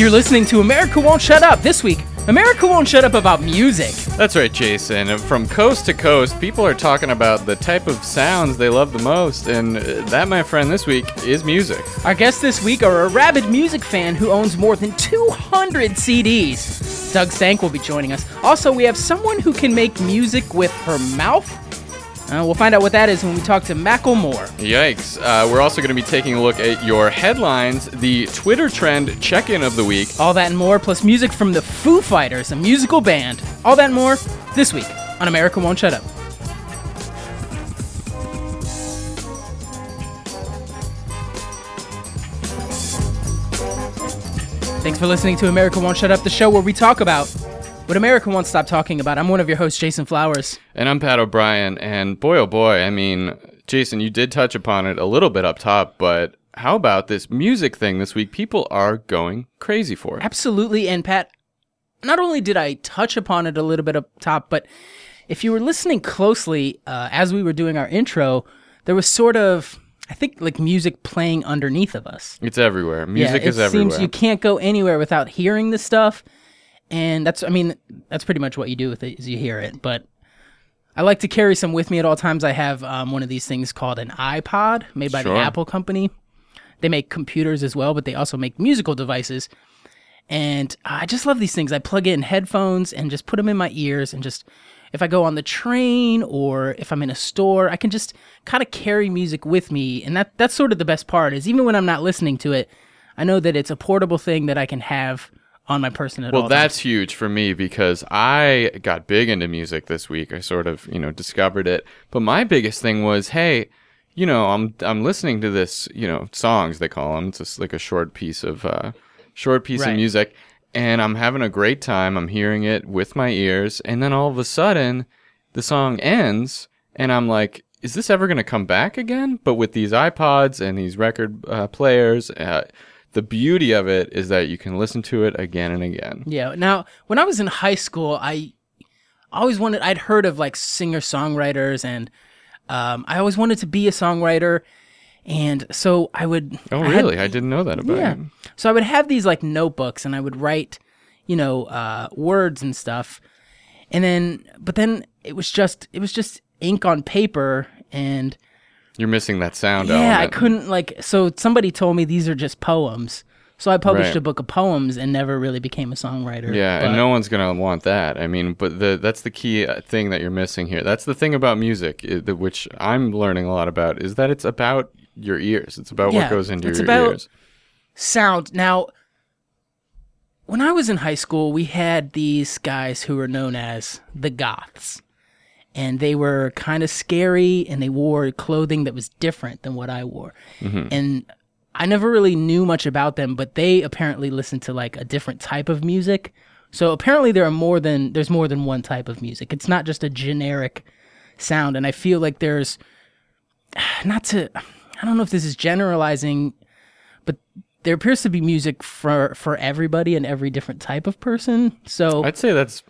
You're listening to America Won't Shut Up. This week, America Won't Shut Up about music. That's right, Jason. From coast to coast, people are talking about the type of sounds they love the most, and that, my friend, this week is music. Our guests this week are a rabid music fan who owns more than 200 CDs. Doug Stank will be joining us. Also, we have someone who can make music with her mouth. Uh, we'll find out what that is when we talk to Macklemore. Yikes. Uh, we're also going to be taking a look at your headlines, the Twitter trend check in of the week. All that and more, plus music from the Foo Fighters, a musical band. All that and more this week on America Won't Shut Up. Thanks for listening to America Won't Shut Up, the show where we talk about what America won't stop talking about. I'm one of your hosts, Jason Flowers. And I'm Pat O'Brien. And boy, oh boy, I mean, Jason, you did touch upon it a little bit up top, but how about this music thing this week? People are going crazy for it. Absolutely. And Pat, not only did I touch upon it a little bit up top, but if you were listening closely uh, as we were doing our intro, there was sort of I think like music playing underneath of us. It's everywhere. Music yeah, is everywhere. It seems you can't go anywhere without hearing this stuff, and that's I mean that's pretty much what you do with it is you hear it. But I like to carry some with me at all times. I have um, one of these things called an iPod made by Sure. the Apple company. They make computers as well, but they also make musical devices. And I just love these things. I plug in headphones and just put them in my ears and just if I go on the train or if I'm in a store, I can just kind of carry music with me. And that that's sort of the best part is even when I'm not listening to it, I know that it's a portable thing that I can have on my person at Well, all that's times. huge for me because I got big into music this week. I sort of, you know, discovered it. But my biggest thing was, hey, you know, I'm I'm listening to this, you know, songs they call them. It's just like a short piece of uh, short piece Right. of music, and I'm having a great time. I'm hearing it with my ears, and then all of a sudden, the song ends, and I'm like, is this ever going to come back again? But with these iPods and these record uh, players. Uh, the beauty of it is that you can listen to it again and again. Yeah. Now, when I was in high school, I always wanted. I'd heard of like singer songwriters, and um, I always wanted to be a songwriter. And so I would. Oh, I had- really? I didn't know that about yeah. you. So I would have these like notebooks, and I would write, you know, uh, words and stuff. And then, but then it was just it was just ink on paper, and You're missing that sound yeah, I couldn't like. So somebody told me these are just poems. So I published Right. a book of poems and never really became a songwriter. Yeah, but- and no one's gonna want that. I mean, but the that's the key uh, thing that you're missing here. That's the thing about music, which I'm learning a lot about, is that it's about your ears. It's about Yeah, what goes into it's your about- ears. sound. Now, when I was in high school, we had these guys who were known as the Goths. And they were kind of scary and they wore clothing that was different than what I wore. Mm-hmm. And I never really knew much about them, but they apparently listened to like a different type of music. So apparently there are more than there's more than one type of music. It's not just a generic sound and I feel like there's not to I don't know if this is generalizing but there appears to be music for for everybody and every different type of person. So I'd say that's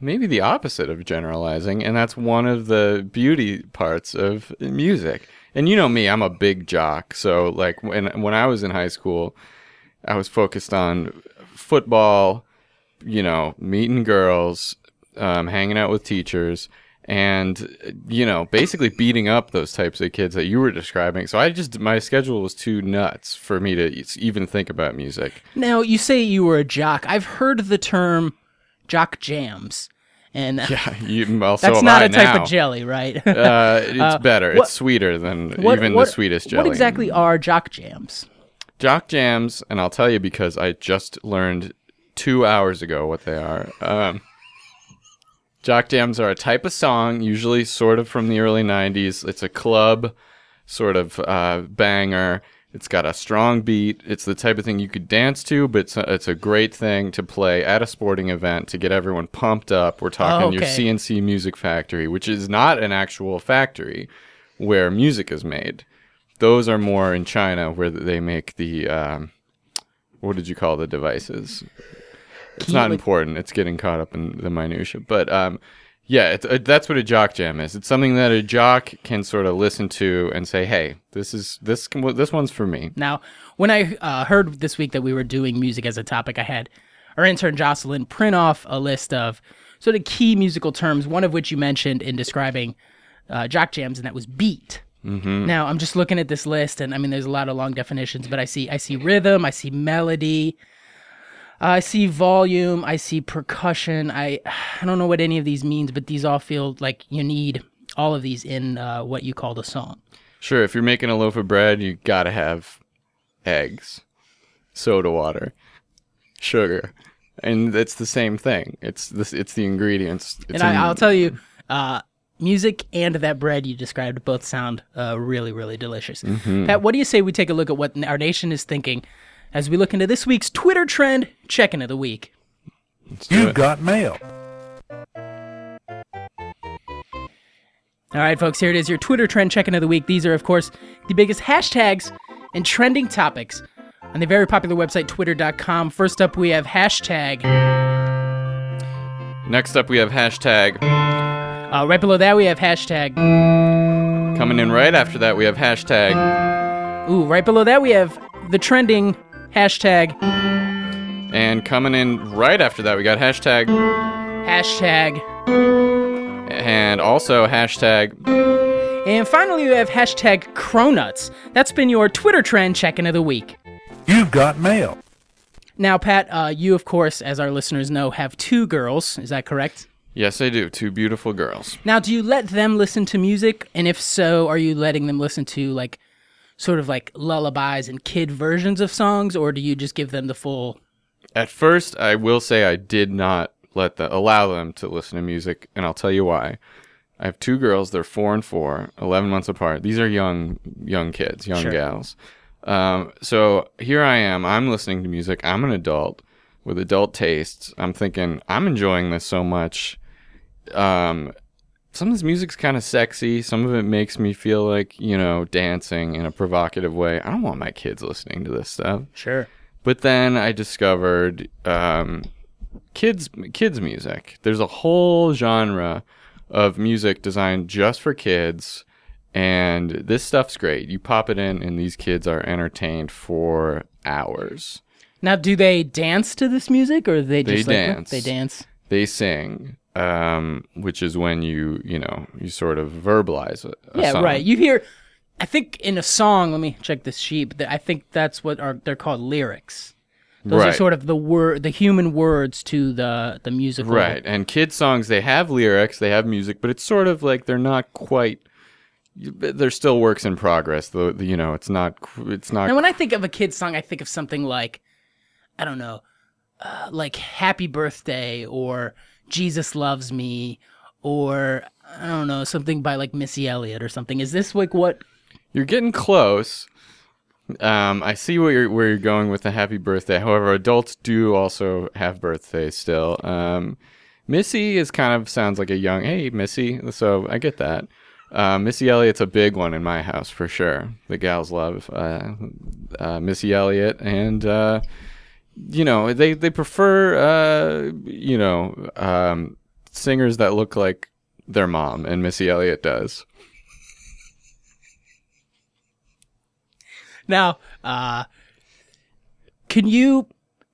maybe the opposite of generalizing, and that's one of the beauty parts of music. And you know me, I'm a big jock, so like when when I was in high school, I was focused on football, you know, meeting girls, um, hanging out with teachers, and you know, basically beating up those types of kids that you were describing. So I just my schedule was too nuts for me to even think about music. now you say you were a jock. I've heard the term jock jams. And Yeah, you, well, so that's not I a type of jelly, right? Uh, it's better. what- it's sweeter than What- even what- the sweetest jelly. What exactly are jock jams? Jock jams, and I'll tell you because I just learned two hours ago what they are. Um, jock jams are a type of song, usually sort of from the early '90s. It's a club sort of uh, banger. It's got a strong beat. It's the type of thing you could dance to, but it's a, it's a great thing to play at a sporting event to get everyone pumped up. We're talking your Okay. C+C Music Factory, which is not an actual factory where music is made. Those are more in China where they make the um, what did you call the devices? It's not important. It's getting caught up in the minutia, but um, Yeah, it's, uh, that's what a jock jam is. It's something that a jock can sort of listen to and say, "Hey, this is this this one's for me." Now, when I uh, heard this week that we were doing music as a topic, I had our intern Jocelyn print off a list of sort of key musical terms, one of which you mentioned in describing uh, jock jams, and that was beat. Mm-hmm. Now, I'm just looking at this list, and I mean, there's a lot of long definitions, but I see I see rhythm, I see melody, I see volume, I see percussion. I I don't know what any of these means, but these all feel like you need all of these in uh, what you call a song. Sure, if you're making a loaf of bread, you got to have eggs, soda water, sugar, and it's the same thing. It's this. It's the ingredients. It's and I, in- I'll tell you, uh, music and that bread you described both sound uh, really, really delicious. Pat, what do you say we take a look at what our nation is thinking as we look into this week's Twitter trend check-in of the week? You've got mail. All right, folks, here it is, your Twitter trend check-in of the week. These are, of course, the biggest hashtags and trending topics on the very popular website twitter.com. First up, we have hashtag. Next up, we have hashtag. Uh, right below that, we have hashtag. Coming in right after that, we have hashtag. Ooh, right below that, we have the trending hashtag. And coming in right after that, we got hashtag. Hashtag. And also hashtag. And finally, we have hashtag Cronuts. That's been your Twitter trend check-in of the week. You've got mail. Now, Pat, uh, you, of course, as our listeners know, have two girls. Is that correct? Yes, I do. Two beautiful girls. Now, do you let them listen to music? And if so, are you letting them listen to, like, sort of like lullabies and kid versions of songs, or do you just give them the full. At first, I will say I did not let the allow them to listen to music, and I'll tell you why. I have two girls. They're four and four, 11 months apart. These are young, young kids, young Sure. gals. Um, so here I am. I'm listening to music. I'm an adult with adult tastes. I'm thinking I'm enjoying this so much. Um, some of this music's kind of sexy. Some of it makes me feel like you know dancing in a provocative way. I don't want my kids listening to this stuff. Sure. But then I discovered um, kids kids music. There's a whole genre of music designed just for kids, and this stuff's great. You pop it in, and these kids are entertained for hours. Now, do they dance to this music, or they They just like, dance. they dance? They sing, um, which is when you you know you sort of verbalize it. Yeah, right. You hear, I think in a song. Let me check this sheet. But I think that's what are they're called lyrics. Those are sort of the word, the human words to the the musical. Right. And kid songs, they have lyrics, they have music, but it's sort of like they're not quite. They're still works in progress. Though you know, it's not. It's not. And when I think of a kid's song, I think of something like, I don't know, uh, like "Happy Birthday" or "Jesus Loves Me" or I don't know something by like Missy Elliott or something. Is this like what? You're getting close. Um, I see where you're where you're going with the happy birthday. However, adults do also have birthdays still. Um, Missy is kind of sounds like a young hey Missy, so I get that. Uh, Missy Elliott's a big one in my house for sure. The gals love uh, uh, Missy Elliott, and uh, you know they they prefer uh, you know um, singers that look like their mom, and Missy Elliott does. Now, uh, can you?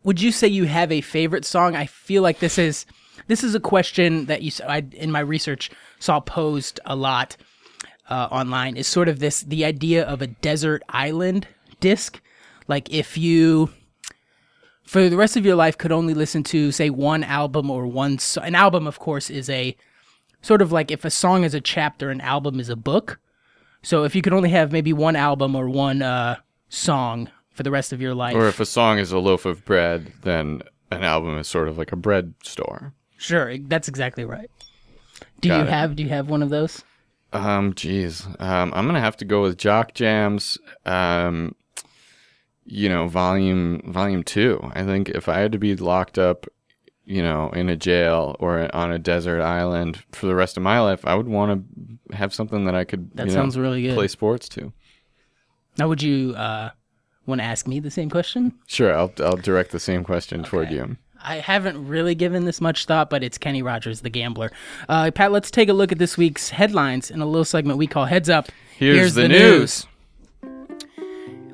Would you say you have a favorite song? I feel like this is this is a question that you I, in my research saw posed a lot uh, online. Is sort of this the idea of a desert island disc, like if you for the rest of your life could only listen to say one album or one so- an album of course is a sort of like if a song is a chapter an album is a book so if you could only have maybe one album or one uh, song for the rest of your life Or if a song is a loaf of bread, then an album is sort of like a bread store. sure that's exactly right do Got you it. have do you have one of those Um, geez, um, I'm gonna have to go with Jock Jams. Um, you know, volume volume two. I think if I had to be locked up, you know, in a jail or on a desert island for the rest of my life, I would want to have something that I could. That you know, sounds really good. Play sports to. now would you uh, want to ask me the same question Sure, I'll I'll direct the same question toward you. I haven't really given this much thought, but it's Kenny Rogers, the gambler. Uh, Pat, let's take a look at this week's headlines in a little segment we call Heads Up. Here's, the, news.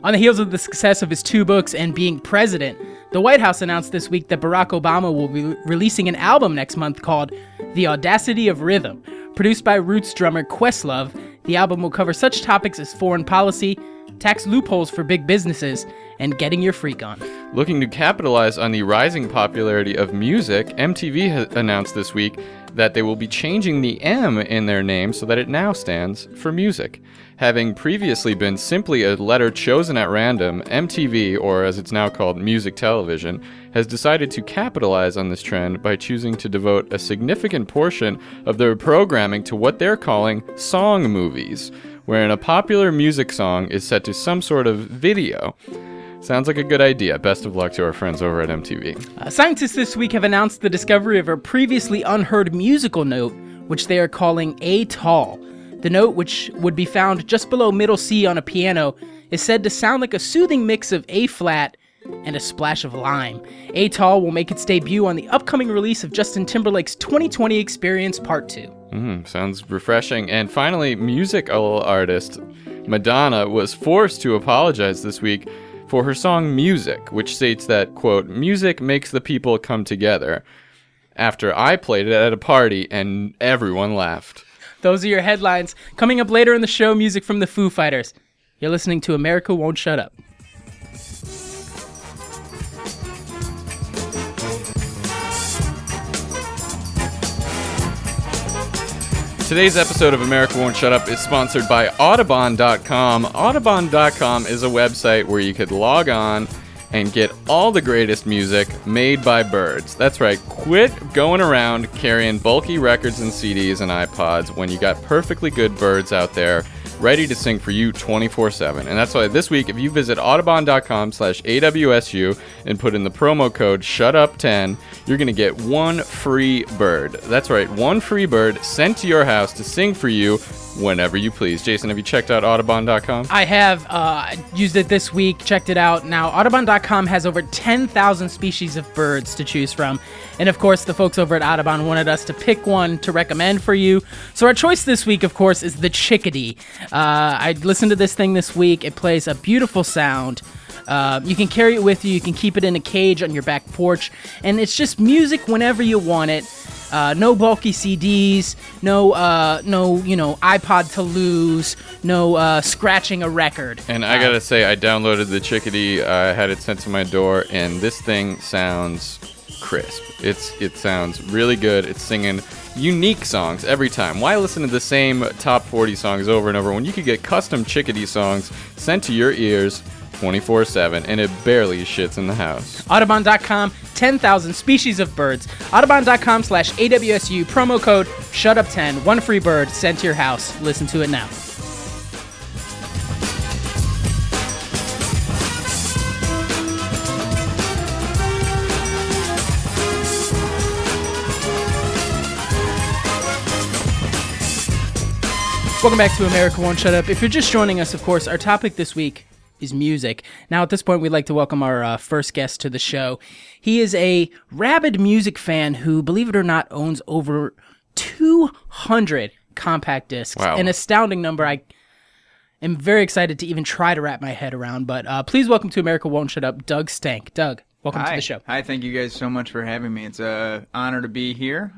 On the heels of the success of his two books and being president, the White House announced this week that Barack Obama will be releasing an album next month called The Audacity of Rhythm. Produced by Roots drummer Questlove, the album will cover such topics as foreign policy, tax loopholes for big businesses, and getting your freak on. Looking to capitalize on the rising popularity of music, MTV announced this week that they will be changing the M in their name so that it now stands for music. Having previously been simply a letter chosen at random, MTV, or as it's now called Music Television, has decided to capitalize on this trend by choosing to devote a significant portion of their programming to what they're calling song movies, wherein a popular music song is set to some sort of video. Sounds like a good idea. Best of luck to our friends over at MTV. Uh, scientists this week have announced the discovery of a previously unheard musical note, which they are calling Atoll. The note, which would be found just below middle C on a piano, is said to sound like a soothing mix of A flat and a splash of lime. Atoll will make its debut on the upcoming release of Justin Timberlake's 2020 Experience Part 2. Mm, sounds refreshing. And finally, musical artist Madonna was forced to apologize this week for her song Music, which states that, quote, music makes the people come together. After I played it at a party and everyone laughed. Those are your headlines. Coming up later in the show, music from the Foo Fighters. You're listening to America Won't Shut Up. Today's episode of America Won't Shut Up is sponsored by Audubon.com. Audubon.com is a website where you could log on and get all the greatest music made by birds. That's right, quit going around carrying bulky records and CDs and iPods when you got perfectly good birds out there ready to sing for you 24-7. And that's why this week, if you visit audubon.com slash AWSU and put in the promo code SHUTUP10, you're going to get one free bird. That's right, one free bird sent to your house to sing for you whenever you please. Jason, have you checked out audubon.com? I have uh, used it this week, checked it out. Now, Audubon.com has over 10,000 species of birds to choose from. And of course, the folks over at Audubon wanted us to pick one to recommend for you. So, our choice this week, of course, is the chickadee. Uh, I listened to this thing this week, it plays a beautiful sound. Uh, you can carry it with you. You can keep it in a cage on your back porch, and it's just music whenever you want it. Uh, no bulky CDs, no uh, no you know iPod to lose, no uh, scratching a record. And I gotta say, I downloaded the Chickadee. I had it sent to my door, and this thing sounds crisp. It's it sounds really good. It's singing unique songs every time. Why listen to the same top 40 songs over and over when you could get custom Chickadee songs sent to your ears 24 7 and it barely shits in the house? Audubon.com, 10,000 species of birds. Audubon.com slash AWSU, promo code SHUTUP10, one free bird sent to your house. Listen to it now. Welcome back to America Won't Shut Up. If you're just joining us, of course, our topic this week is music. Now, at this point, we'd like to welcome our uh, first guest to the show. He is a rabid music fan who, believe it or not, owns over 200 compact discs. Wow. An astounding number. I am very excited to even try to wrap my head around. But uh, please welcome to America Won't Shut Up, Doug Stank. Doug, welcome Hi. to the show. Hi, thank you guys so much for having me. It's an honor to be here.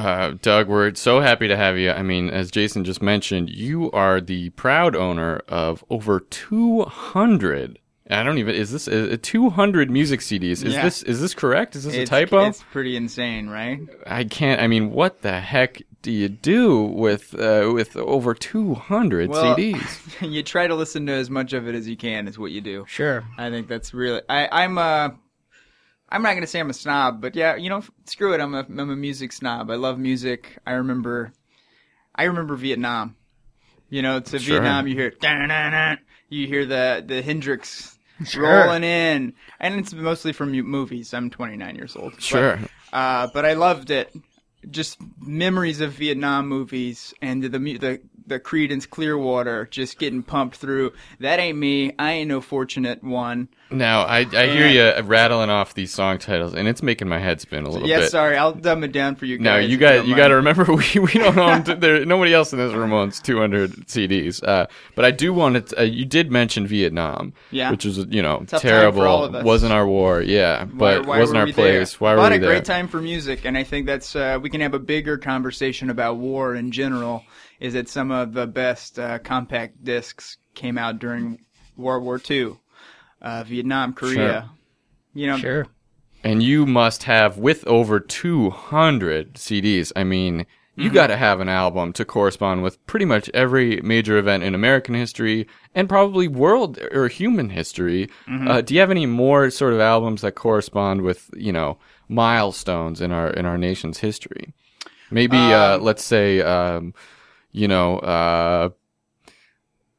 Uh, Doug, we're so happy to have you. I mean, as Jason just mentioned, you are the proud owner of over 200. I don't even. Is this uh, 200 music CDs? Is Yeah. this is this correct? Is this it's, a typo? It's pretty insane, right? I can't. I mean, what the heck do you do with uh, with over 200 Well- CDs? you try to listen to as much of it as you can. Is what you do. Sure. I think that's really. I, I'm a. I'm not gonna say I'm a snob, but yeah, you know, screw it. I'm a I'm a music snob. I love music. I remember, I remember Vietnam. You know, to Sure. Vietnam, you hear you hear the the Hendrix Sure. rolling in, and it's mostly from movies. I'm 29 years old. But, Sure. uh, but I loved it. Just memories of Vietnam movies and the mu- the the Creedence Clearwater just getting pumped through. That ain't me. I ain't no fortunate one. Now I, I hear you rattling off these song titles, and it's making my head spin a little Yeah, bit. Yeah, sorry, I'll dumb it down for you guys. No, you got you got to remember we, we don't own t- there nobody else in this room owns 200 CDs. Uh, but I do want to. Uh, you did mention Vietnam, Yeah. which was you know Tough terrible. all of us. Wasn't our war, yeah, but why, why wasn't our place. There? Why were we a there? great time for music, and I think that's uh, we can have a bigger conversation about war in general. Is that some of the best uh, compact discs came out during World War II, uh, Vietnam, Korea. You know, Sure. And you must have with over 200 CDs. I mean, you got to have an album to correspond with pretty much every major event in American history and probably world or human history. Uh, do you have any more sort of albums that correspond with, you know, milestones in our in our nation's history? Maybe uh, let's say um, you know, uh,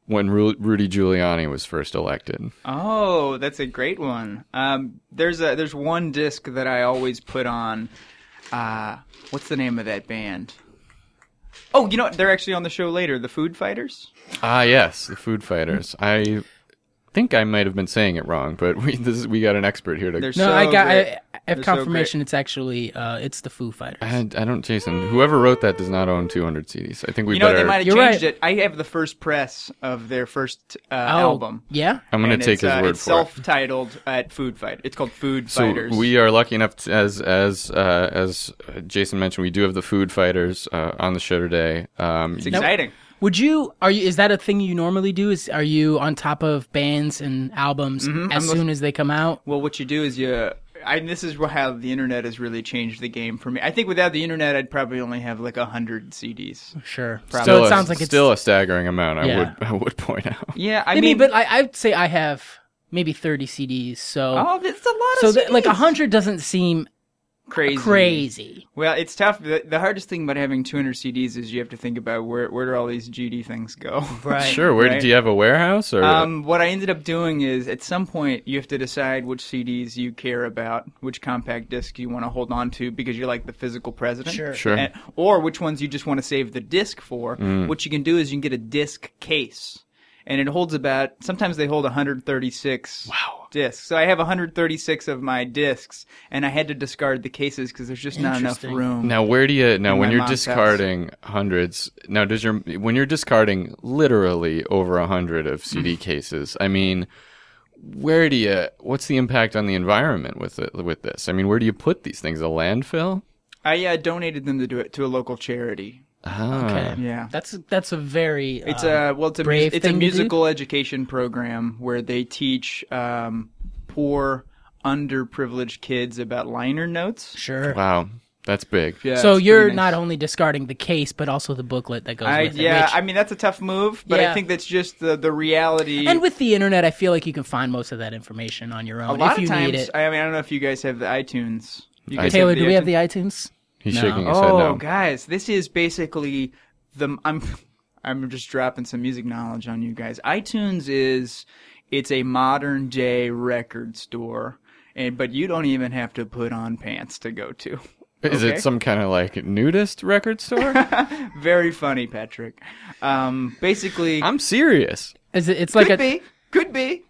when Ru- Rudy Giuliani was first elected. Oh, that's a great one. Um, there's a there's one disc that I always put on. Uh, what's the name of that band? Oh, you know what? They're actually on the show later. The Food Fighters. Ah, yes, the Food Fighters. I think I might have been saying it wrong, but we this is, we got an expert here to. They're No, so I got. I, I have They're so confirmation. it's actually uh, it's the Foo Fighters. I, I don't, Jason. Whoever wrote that does not own 200 CDs. I think we You know better. they might have changed right. it. I have the first press of their first uh, oh, album. Yeah. I'm gonna And take it's, his uh, word it's for it. self-titled at Food Fight. It's called Food So Fighters. we are lucky enough, to, as as uh, as Jason mentioned, we do have the Food Fighters uh, on the show today. Um, it's exciting. Would you? Are you? Is that a thing you normally do? Is are you on top of bands and albums as Mm-hmm. I'm soon as they come out? Well, what you do is you. I, this is how the internet has really changed the game for me. I think without the internet, I'd probably only have like a hundred CDs. Sure. Probably. So still it a- sounds like it's still a staggering amount. I Yeah. would I would point out. Yeah, I, I mean, but I, I'd say I have maybe thirty CDs. So oh, that's a lot so of that, like CDs. hundred doesn't seem crazy. crazy. Well, it's tough. The, the hardest thing about having 200 CDs is you have to think about where where do all these GD things go. Right. Sure. Where Right. do you have a warehouse or? Um, what I ended up doing is at some point you have to decide which CDs you care about, which compact disc you want to hold on to because you're like the physical president. Sure. Sure. And- or which ones you just want to save the disc for. Mm. What you can do is you can get a disc case. And it holds about, sometimes they hold 136 Wow. Discs. So I have 136 of my discs, and I had to discard the cases because there's just not enough room. Now, where do you now when you're mom's house. discarding hundreds? Now, does your when you're discarding literally over a hundred of CD cases? I mean, where do you? What's the impact on the environment with it with this? I mean, where do you put these things? A landfill? I uh, donated them to do it to a local charity. Ah. Okay. Yeah. That's that's a very. It's uh, a well, it's a brave mus- it's a thing do. musical education program where they teach um, poor, underprivileged kids about liner notes. sure. Wow, that's big. Yeah, so you're pretty not only discarding the case, but also the booklet that goes I, with it. yeah, which- I mean that's a tough move, but Yeah. I think that's just the the reality. and with the internet, I feel like you can find most of that information on your own. a own lot if you of times, need it. I mean, I don't know if you guys have the iTunes. You I guys Taylor, do we have the iTunes? He's No. shaking his head Oh, no. guys, this is basically the I'm I'm just dropping some music knowledge on you guys. iTunes is it's a modern day record store, and but you don't even have to put on pants to go to. Is Okay. it some kind of like nudist record store? Very funny, Patrick. Um, basically, I'm serious. Is it? It's like could a. be, could be.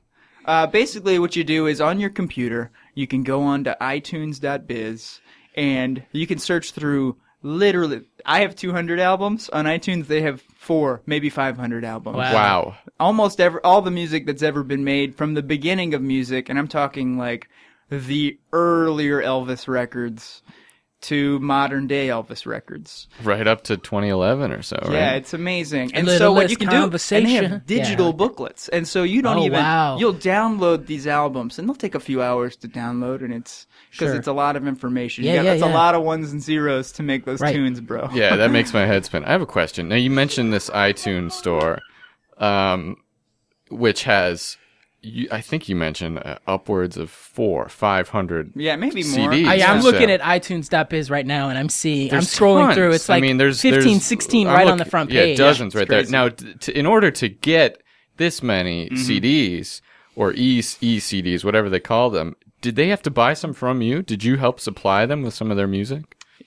Uh, basically, what you do is on your computer, you can go on to iTunes.biz, and you can search through literally. I have 200 albums on iTunes. They have four, maybe 500 albums. Wow. Wow. Almost ever, all the music that's ever been made from the beginning of music, and I'm talking like the earlier Elvis records to modern day Elvis records. Right up to 2011 or so, right? Yeah, it's amazing. And so what you can do, and they have digital Yeah. booklets, and so you don't Oh, even wow. you'll download these albums, and they'll take a few hours to download, and it's because Sure. it's a lot of information. Yeah, you got, yeah, It's a lot of ones and zeros to make those Right. tunes, bro. yeah, that makes my head spin. I have a question. Now you mentioned this iTunes store, um, which has, you, I think you mentioned uh, upwards of four, five hundred. Yeah, maybe more. CDs. I, Yeah. I'm looking So- at iTunes.biz right now, and I'm seeing. There's I'm scrolling tons. through. It's like I mean, there's 15, there's- 16 I'm right on the front page. yeah, dozens Yeah, right it's there. Now, t- to, in order to get this many Mm-hmm. CDs or e e CDs, whatever they call them, did they have to buy some from you? Did you help supply them with some of their music?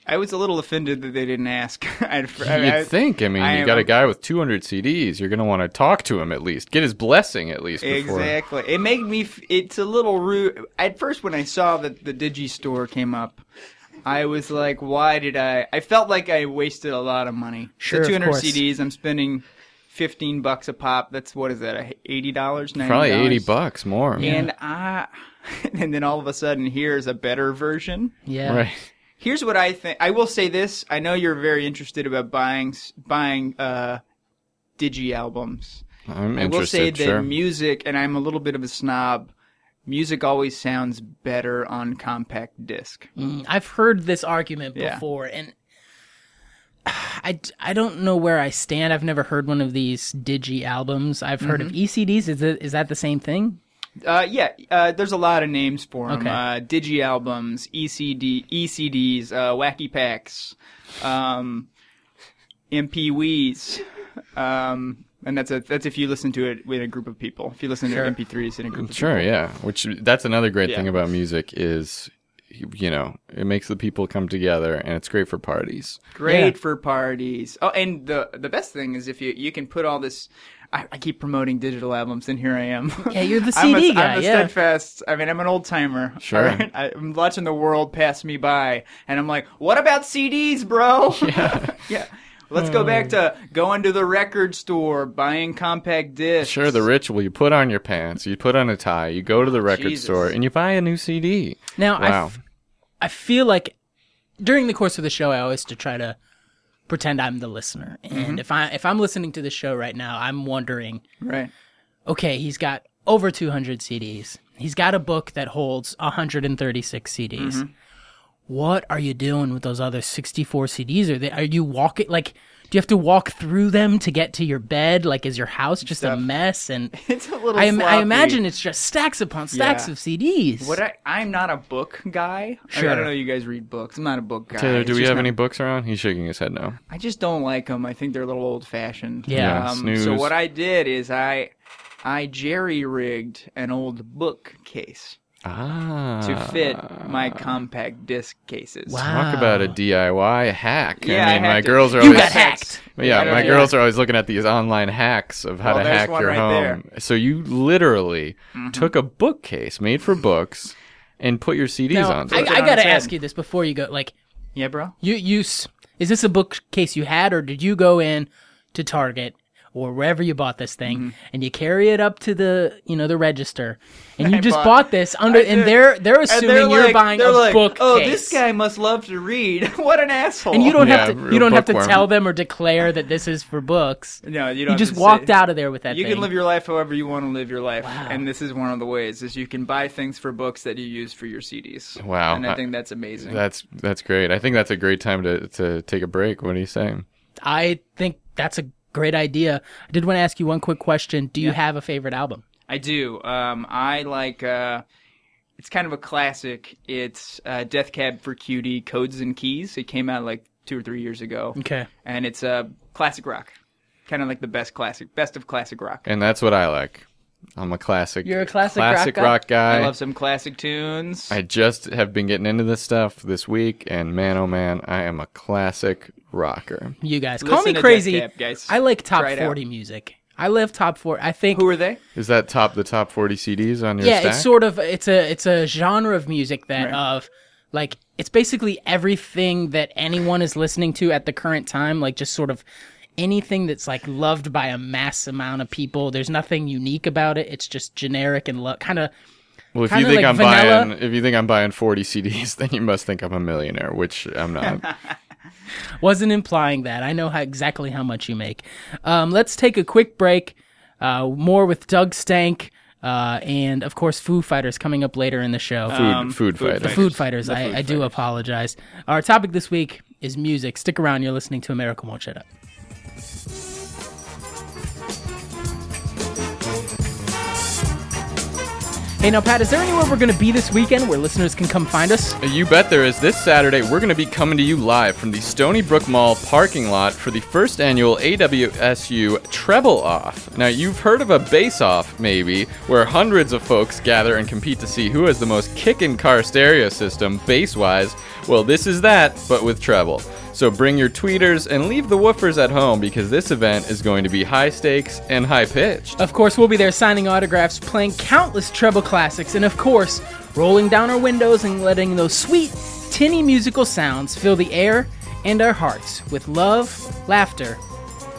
I was a little offended that they didn't ask. I'd, You'd think. I mean, I you got a guy with 200 CDs. You're going to want to talk to him at least, get his blessing at least before. Exactly. It made me. F- it's a little rude. At first, when I saw that the Digi Store came up, I was like, "Why did I?" I felt like I wasted a lot of money. Sure, the 200 course. CDs. I'm spending 15 bucks a pop. That's what is that? Eighty dollars? Probably 80 bucks more. And I, and then all of a sudden, here's a better version. Yeah. Right. Here's what I think. I will say this. I know you're very interested about buying buying uh, digi albums. I'm I will say interested, that sure. music, and I'm a little bit of a snob. Music always sounds better on compact disc. Mm, I've heard this argument Yeah. before, and I, I don't know where I stand. I've never heard one of these digi albums. I've heard of Mm-hmm. ECDs. Is it is that the same thing? Uh, yeah, uh, there's a lot of names for them. Okay. Uh, digi albums, ECD, ECDs, uh, wacky packs, um, MPWs. Um, and that's a, that's if you listen to it with a group of people. If you listen Sure. to MP3s in a group of Sure, people. yeah. Which that's another great Yeah. thing about music is, you know, it makes the people come together, and it's great for parties. Great Yeah. for parties. Oh, and the the best thing is if you you can put all this. I, I keep promoting digital albums, and here I am. Yeah, you're the I'm a, CD guy, I'm a yeah. steadfast. I mean, I'm an old timer. Sure. all right? I, I'm watching the world pass me by, and I'm like, "What about CDs, bro?" Yeah. yeah. Let's go back to going to the record store, buying compact discs. Sure, the ritual you put on your pants, you put on a tie, you go to the record Jesus. store, and you buy a new CD. Now, Wow. f- I feel like during the course of the show, I always to try to pretend I'm the listener, and Mm-hmm. if I if I'm listening to the show right now, I'm wondering, Right. okay, he's got over 200 CDs. He's got a book that holds 136 CDs. Mm-hmm. What are you doing with those other 64 CDs? Are they are you walking like do you have to walk through them to get to your bed? Like is your house just a mess and It's a little. I, I imagine it's just stacks upon stacks Yeah. of CDs. What I, I'm not a book guy. I, mean, Sure. I don't know. You guys read books. I'm not a book guy. Taylor, It's do we have not- any books around? He's shaking his head no. I just don't like them. I think they're a little old fashioned. Yeah. Yeah, Um, snooze. so what I did is I I jerry rigged an old bookcase Ah. to fit my compact disc cases. Wow. Talk about a DIY hack. Yeah, I I mean, had my to- girls are You always got hacked. Yeah, I don't my know. girls are always looking at these online hacks of how Well, to there's hack one your right home. So you literally Mm-hmm. took a bookcase made for books and put your CDs Now, onto I, it. it I on gotta its head. ask you this before you go. Like, Yeah, bro. you you s- is this a bookcase you had, or did you go in to Target or wherever you bought this thing Mm-hmm. and you carry it up to the you know the register and you I just bought- bought, this under I and they're they're assuming they're you're like, buying a like, bookcase. Oh, this guy must love to read. what an asshole. and you don't Yeah, have to you don't have to bookworm. tell them or declare that this is for books. No, you You, don't. have just to walked say- out of there with that You thing. can live your life however you want to live your life, Wow. and this is one of the ways: is you can buy things for books that you use for your CDs. Wow. and I I- think that's amazing. That's that's great. I think that's a great time to, to take a break. What are you saying? I think that's a great idea. I did want to ask you one quick question. Do you have a favorite album? I do. Um, I like. Uh, it's kind of a classic. It's uh, Death Cab for Cutie, Codes and Keys. It came out like two or three years ago, Okay. and it's a uh, classic rock, kind of like the best classic, best of classic rock. And that's what I like. I'm a classic. You're a classic rock classic guy? rock guy. I love some classic tunes. I just have been getting into this stuff this week, and man, oh man, I am a classic rocker. You guys call me crazy. Death Cab, guys. I like top Try it out. 40 music. I live top 40. I think Who are they? Is that top the top 40 CDs on your yeah, stack? it's sort of it's a it's a genre of music that Right. of like it's basically everything that anyone is listening to at the current time, like just sort of anything that's like loved by a mass amount of people. There's nothing unique about it. It's just generic and lo- kind of well, if you think like I'm vanilla. buying, if you think I'm buying 40 CDs, then you must think I'm a millionaire, which I'm not. wasn't implying that. I know how, exactly how much you make. Um, let's take a quick break. Uh, more with Doug Stank. Uh, and of course, Foo Fighters coming up later in the show. Food, Um, food, Food fighter. Fighters. Food Fighters. The I, Food I do apologize. Our topic this week is music. Stick around. You're listening to America Won't Shut Up. Hey, now, Pat, is there anywhere we're going to be this weekend where listeners can come find us? You bet there is. This Saturday, we're going to be coming to you live from the Stony Brook Mall parking lot for the first annual AWSU Treble Off. Now, you've heard of a bass off, maybe, where hundreds of folks gather and compete to see who has the most kickin' car stereo system, bass wise. Well, this is that, but with treble. So bring your tweeters and leave the woofers at home because this event is going to be high stakes and high pitched. Of course, we'll be there signing autographs, playing countless treble classics, and of course, rolling down our windows and letting those sweet, tinny musical sounds fill the air and our hearts with love, laughter,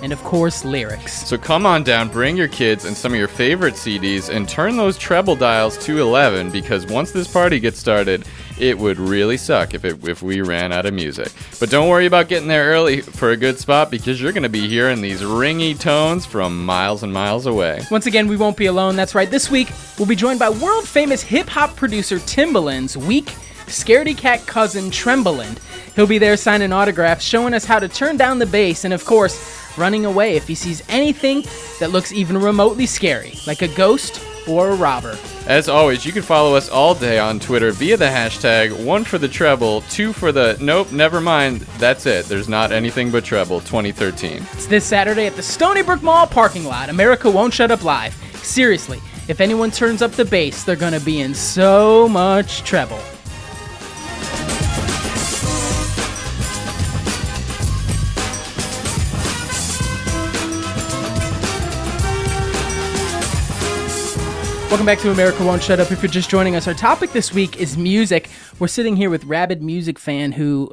and of course, lyrics. So come on down, bring your kids and some of your favorite CDs, and turn those treble dials to 11 because once this party gets started, it would really suck if, it, if we ran out of music. But don't worry about getting there early for a good spot because you're going to be hearing these ringy tones from miles and miles away. Once again, we won't be alone. That's right. This week, we'll be joined by world famous hip hop producer Timbaland's weak, scaredy cat cousin Trembaland. He'll be there signing autographs, showing us how to turn down the bass, and of course, running away if he sees anything that looks even remotely scary, like a ghost or a robber. As always, you can follow us all day on Twitter via the hashtag one for the treble, two for the nope, never mind. That's it. There's not anything but treble 2013. It's this Saturday at the Stony Brook Mall parking lot. America won't shut up live. Seriously, if anyone turns up the bass, they're gonna be in so much trouble. Welcome back to America Won't Shut Up. If you're just joining us, our topic this week is music. We're sitting here with rabid music fan who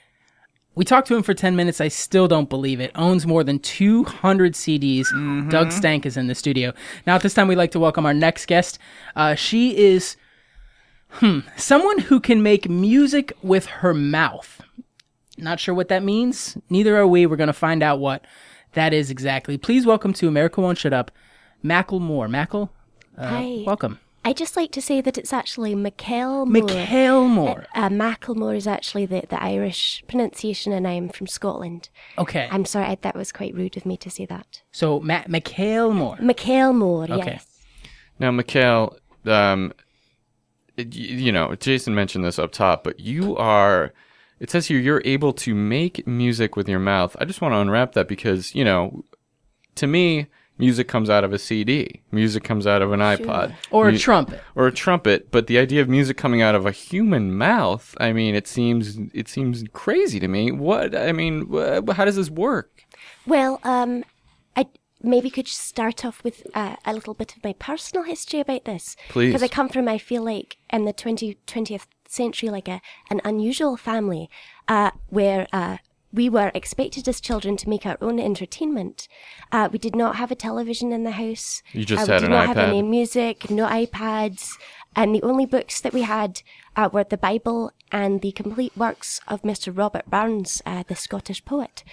we talked to him for 10 minutes. I still don't believe it. Owns more than 200 CDs. Doug Stank is in the studio. Now, at this time, we'd like to welcome our next guest. Uh, she is hmm, someone who can make music with her mouth. Not sure what that means. Neither are we. We're going to find out what that is exactly. Please welcome to America Won't Shut Up, Mackel Moore. Mackel, uh, Hi. welcome. I just like to say that it's actually Mikhail Moore. Mikhail Moore. Uh, Macklemore is actually the, the Irish pronunciation, and I'm from Scotland. Okay. I'm sorry, I, that was quite rude of me to say that. So, Ma- Mikhail Moore. Mikhail Moore, Okay. yes. Now, Mikhail, um, y- you know, Jason mentioned this up top, but you are. It says here you're able to make music with your mouth. I just want to unwrap that because you know, to me, music comes out of a CD. Music comes out of an iPod Or a Mu- trumpet. or a trumpet. But the idea of music coming out of a human mouth, I mean, it seems it seems crazy to me. What I mean, wh- how does this work? Well, um, I maybe could start off with uh, a little bit of my personal history about this. Please. Because I come from, I feel like, in the 20, 20th century, like a an unusual family uh, where uh, we were expected as children to make our own entertainment. Uh, we did not have a television in the house. You just uh, we did an not have any music, no iPads. And the only books that we had uh, were the Bible and the complete works of Mr. Robert Burns, uh, the Scottish poet.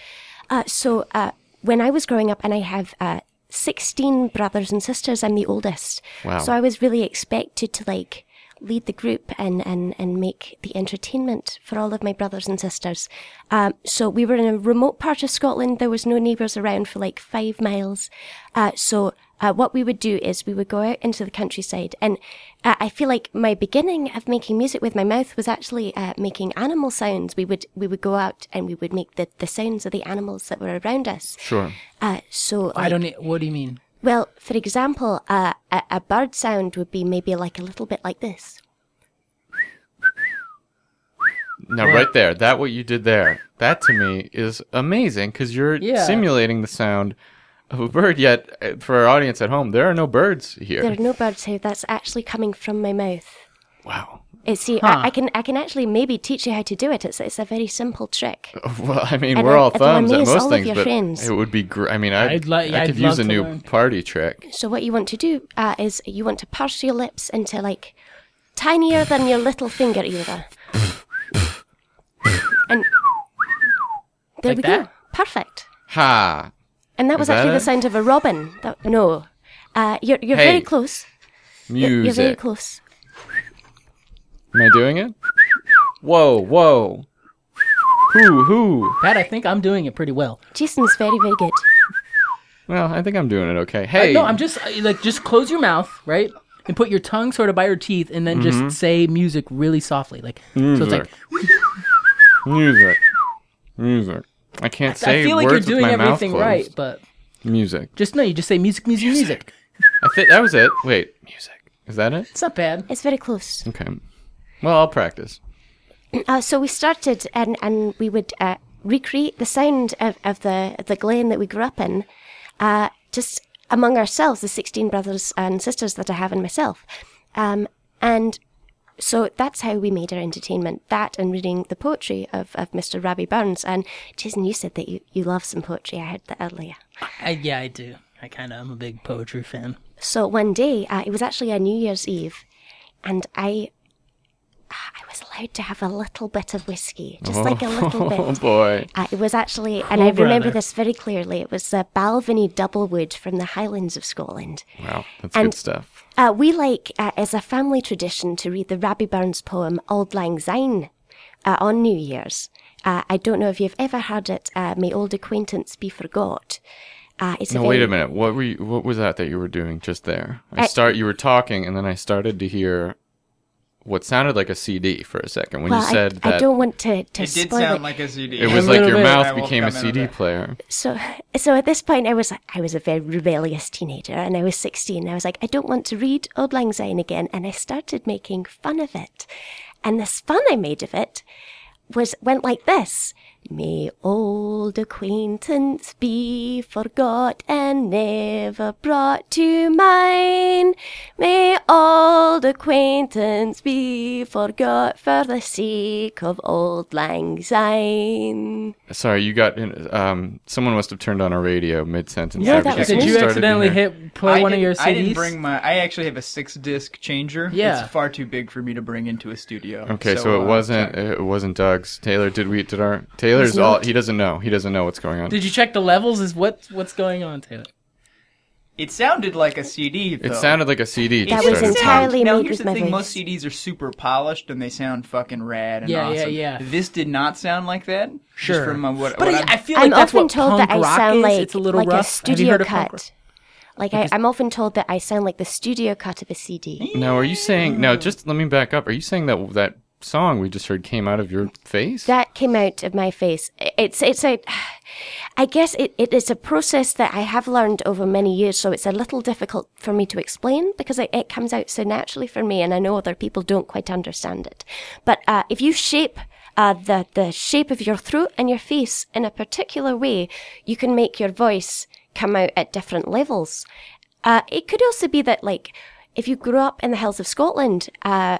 Uh, so uh, when I was growing up, and I have uh, 16 brothers and sisters, I'm the oldest. Wow. So I was really expected to like lead the group and, and, and make the entertainment for all of my brothers and sisters. Um, so we were in a remote part of Scotland. There was no neighbours around for like five miles. Uh, so uh, what we would do is we would go out into the countryside and uh, I feel like my beginning of making music with my mouth was actually uh, making animal sounds. We would we would go out and we would make the, the sounds of the animals that were around us. Sure. Uh, so I don't. What do you mean? Well, for example, uh, a, a bird sound would be maybe like a little bit like this. Now, right there, that what you did there, that to me is amazing because you're Yeah. simulating the sound of a bird. Yet, uh, for our audience at home, there are no birds here. There are no birds here. That's actually coming from my mouth. Wow. It's, see, Huh. I, I can I can actually maybe teach you how to do it. It's it's a very simple trick. Well, I mean, And we're I- all thumbs at most things, but friends. it would be great. I mean, I'd, I'd li- I I'd could use a new learn. party trick. So what you want to do uh, is you want to purse your lips into like tinier than your little finger, either, and there Like we that? go. Perfect. Ha! And that was that actually it? the sound of a robin. That, no, uh, you're you're Hey. very close. You're, you're very close. Am I doing it? Whoa, whoa. Who, who? Pat, I think I'm doing it pretty well. Jason's very very good. Well, I think I'm doing it okay. Uh, Hey, no, I'm just uh, like just close your mouth, right? and put your tongue sort of by your teeth, and then just say music really softly, like so. It's like music, music. I can't say it. I feel like words you're doing with my mouth everything right, but Music. just no. You just say music, music, music. I think that was it. Wait, music. Is that it? It's not bad. It's very close. Okay. Well, I'll practice. Uh, so we started, and and we would uh, recreate the sound of, of the of the glen that we grew up in, uh, just among ourselves, the sixteen brothers and sisters that I have and myself, um, and so that's how we made our entertainment. That and reading the poetry of, of Mr. Rabbie Burns. And Jason, you said that you, you love some poetry. I heard that earlier. I, yeah, I do. I kind of am a big poetry fan. So one day, uh, it was actually a New Year's Eve, and I I was allowed to have a little bit of whiskey, just like a little bit. Oh boy. Uh, it was actually, and Oh, I remember brother. this very clearly. It was the Balvenie Doublewood from the Highlands of Scotland. Wow, that's And- good stuff. Uh, we like, uh, as a family tradition, to read the Rabbie Burns poem Auld Lang Syne uh, on New Year's. Uh, I don't know if you've ever heard it. Uh, May old acquaintance be forgot. Uh, it's No, a wait a minute. What were you, what was that that you were doing just there? I- start. You were talking, and then I started to hear what sounded like a CD for a second when Well, you said I, that I don't want to, to It did sound it. like a CD. it was A like your bit. Mouth became a CD player. so so at this point I was I was a very rebellious teenager and I was 16 I was like I don't want to read Old Lang Syne again and I started making fun of it and this fun I made of it was went like this May old acquaintance be forgot and never brought to mind. May old acquaintance be forgot for the sake of old lang syne. Sorry, you got. in- Um, someone must have turned on a radio mid sentence. Yeah, that was Did you accidentally hit play I one of your CDs? I didn't bring my. I actually have a six disc changer. Yeah. it's far too big for me to bring into a studio. Okay, so, uh, it wasn't. sorry. It wasn't Doug's. Taylor, did we? Did our Taylor's all? He doesn't know. He doesn't know what's going on. Did you check the levels? Is what what's going on, Taylor? It sounded like a CD. Though. it sounded like a CD. It That just was entirely playing. Now here's with the my thing: voice. most CDs are super polished and they sound fucking rad and Yeah, yeah, awesome. yeah. This did not sound like that. Sure. Just from uh, what, But what I, I'm- I feel like I'm that's often what told punk that I rock sound is. like it's a little like rough. a Have you studio heard of punk rock? cut. Like I, I'm often told that I sound like the studio cut of a CD. Now, are you saying? Now, just let me back up. Are you saying that that song we just heard came out of your face? That came out of my face. It's it's a, I guess it, it is a process that I have learned over many years. So it's a little difficult for me to explain because it, it comes out so naturally for me, and I know other people don't quite understand it. But uh, if you shape uh, the the shape of your throat and your face in a particular way, you can make your voice come out at different levels. Uh, it could also be that like if you grew up in the hills of Scotland. Uh,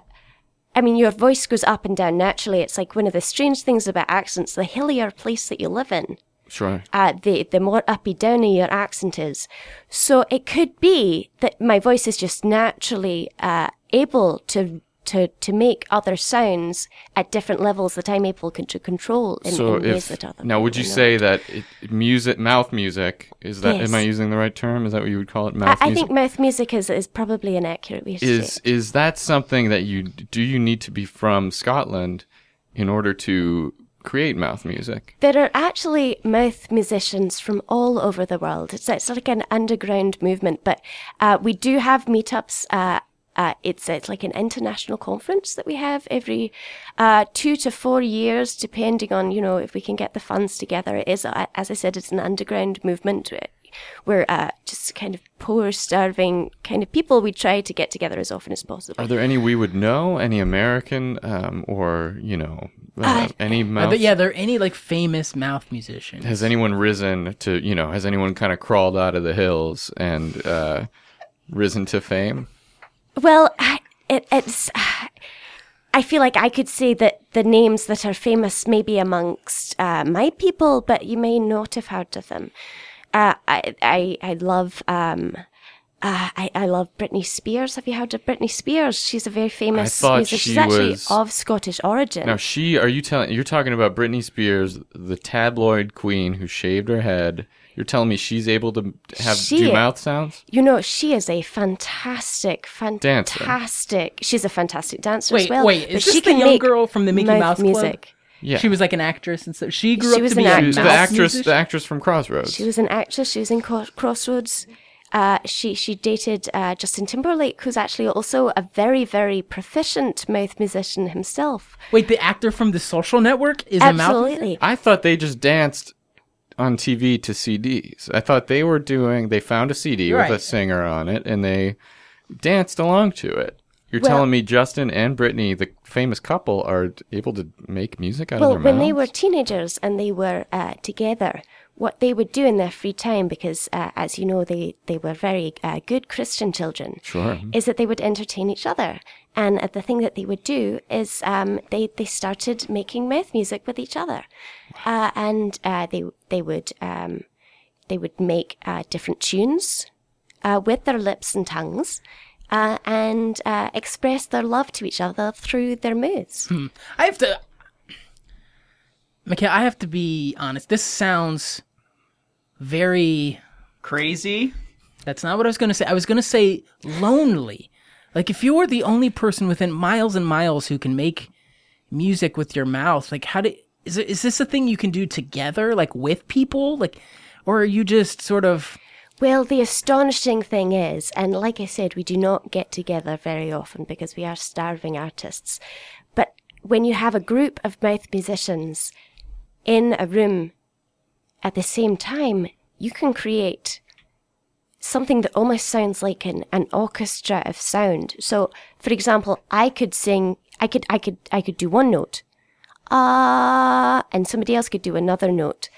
I mean, your voice goes up and down naturally. It's like one of the strange things about accents. The hillier place that you live in, Sure. uh, the the more uppy downy your accent is. So it could be that my voice is just naturally uh, able to to to make other sounds at different levels that I'm able to control in, So in ways if that other now, would you say that it, music, mouth music, is that? Yes. Am I using the right term? Is that what you would call it? I, Mouth I music. think mouth music is, is probably an accurate way to say is it. is that something that you do? You need to be from Scotland in order to create mouth music. There are actually mouth musicians from all over the world. It's, it's like an underground movement, but uh, we do have meetups. Uh, uh, it's, it's like an international conference that we have every uh, two to four years, depending on you know if we can get the funds together. It is, uh, as I said, it's an underground movement. We're uh, just kind of poor, starving kind of people. We try to get together as often as possible. Are there any we would know? Any American um, or you know uh, any Are mouth? there, yeah, there are any like famous mouth musicians? Has anyone risen to you know? Has anyone kind of crawled out of the hills and uh, risen to fame? Well, I- it, it's. I feel like I could say that the names that are famous maybe amongst uh, my people, but you may not have heard of them. Uh, I, I, I love. Um, uh, I, I love Britney Spears. Have you heard of Britney Spears? She's a very famous musician. she She's actually was- of Scottish origin. Now she are you telling you're talking about Britney Spears, the tabloid queen who shaved her head. You're telling me she's able to have She- do mouth sounds? you know, she is a fantastic, fantastic. She's a fantastic dancer Wait, as well. wait, but is this she the young girl from the Mickey mouth Mouse Club? music. Yeah. She was like an actress, and so she grew She up was to be an a actress. the actress musician? the actress from Crossroads. She was an actress. She was in Cro- Crossroads. Uh, she she dated uh, Justin Timberlake, who's actually also a very very proficient mouth musician himself. Wait, the actor from The Social Network is a mouth. Absolutely. I thought they just danced on TV to CDs. I thought they were doing. They found a CD with a singer on it, and they danced along to it. You're Well- telling me Justin and Britney, the famous couple, are able to make music out Well, of their when they were teenagers and they were uh, together, what they would do in their free time, because uh, as you know, they, they were very uh, good Christian children, Sure. is that they would entertain each other. And uh, the thing that they would do is um, they, they started making mouth music with each other. Uh, and uh, they, they, would, um, they would make uh, different tunes uh, with their lips and tongues. Uh, and uh, express their love to each other through their mouths. I have to. Mikhail, I have to be honest. This sounds very. Crazy. That's not what I was going to say. I was going to say lonely. Like if you were the only person within miles and miles who can make music with your mouth, like how do is is this a thing you can do together, like with people, like, or are you just sort of? Well, the astonishing thing is, and like I said, we do not get together very often because we are starving artists. But when you have a group of mouth musicians in a room at the same time, you can create something that almost sounds like an, an orchestra of sound. So, for example, I could sing, I could, I could, I could do one note, ah, and somebody else could do another note,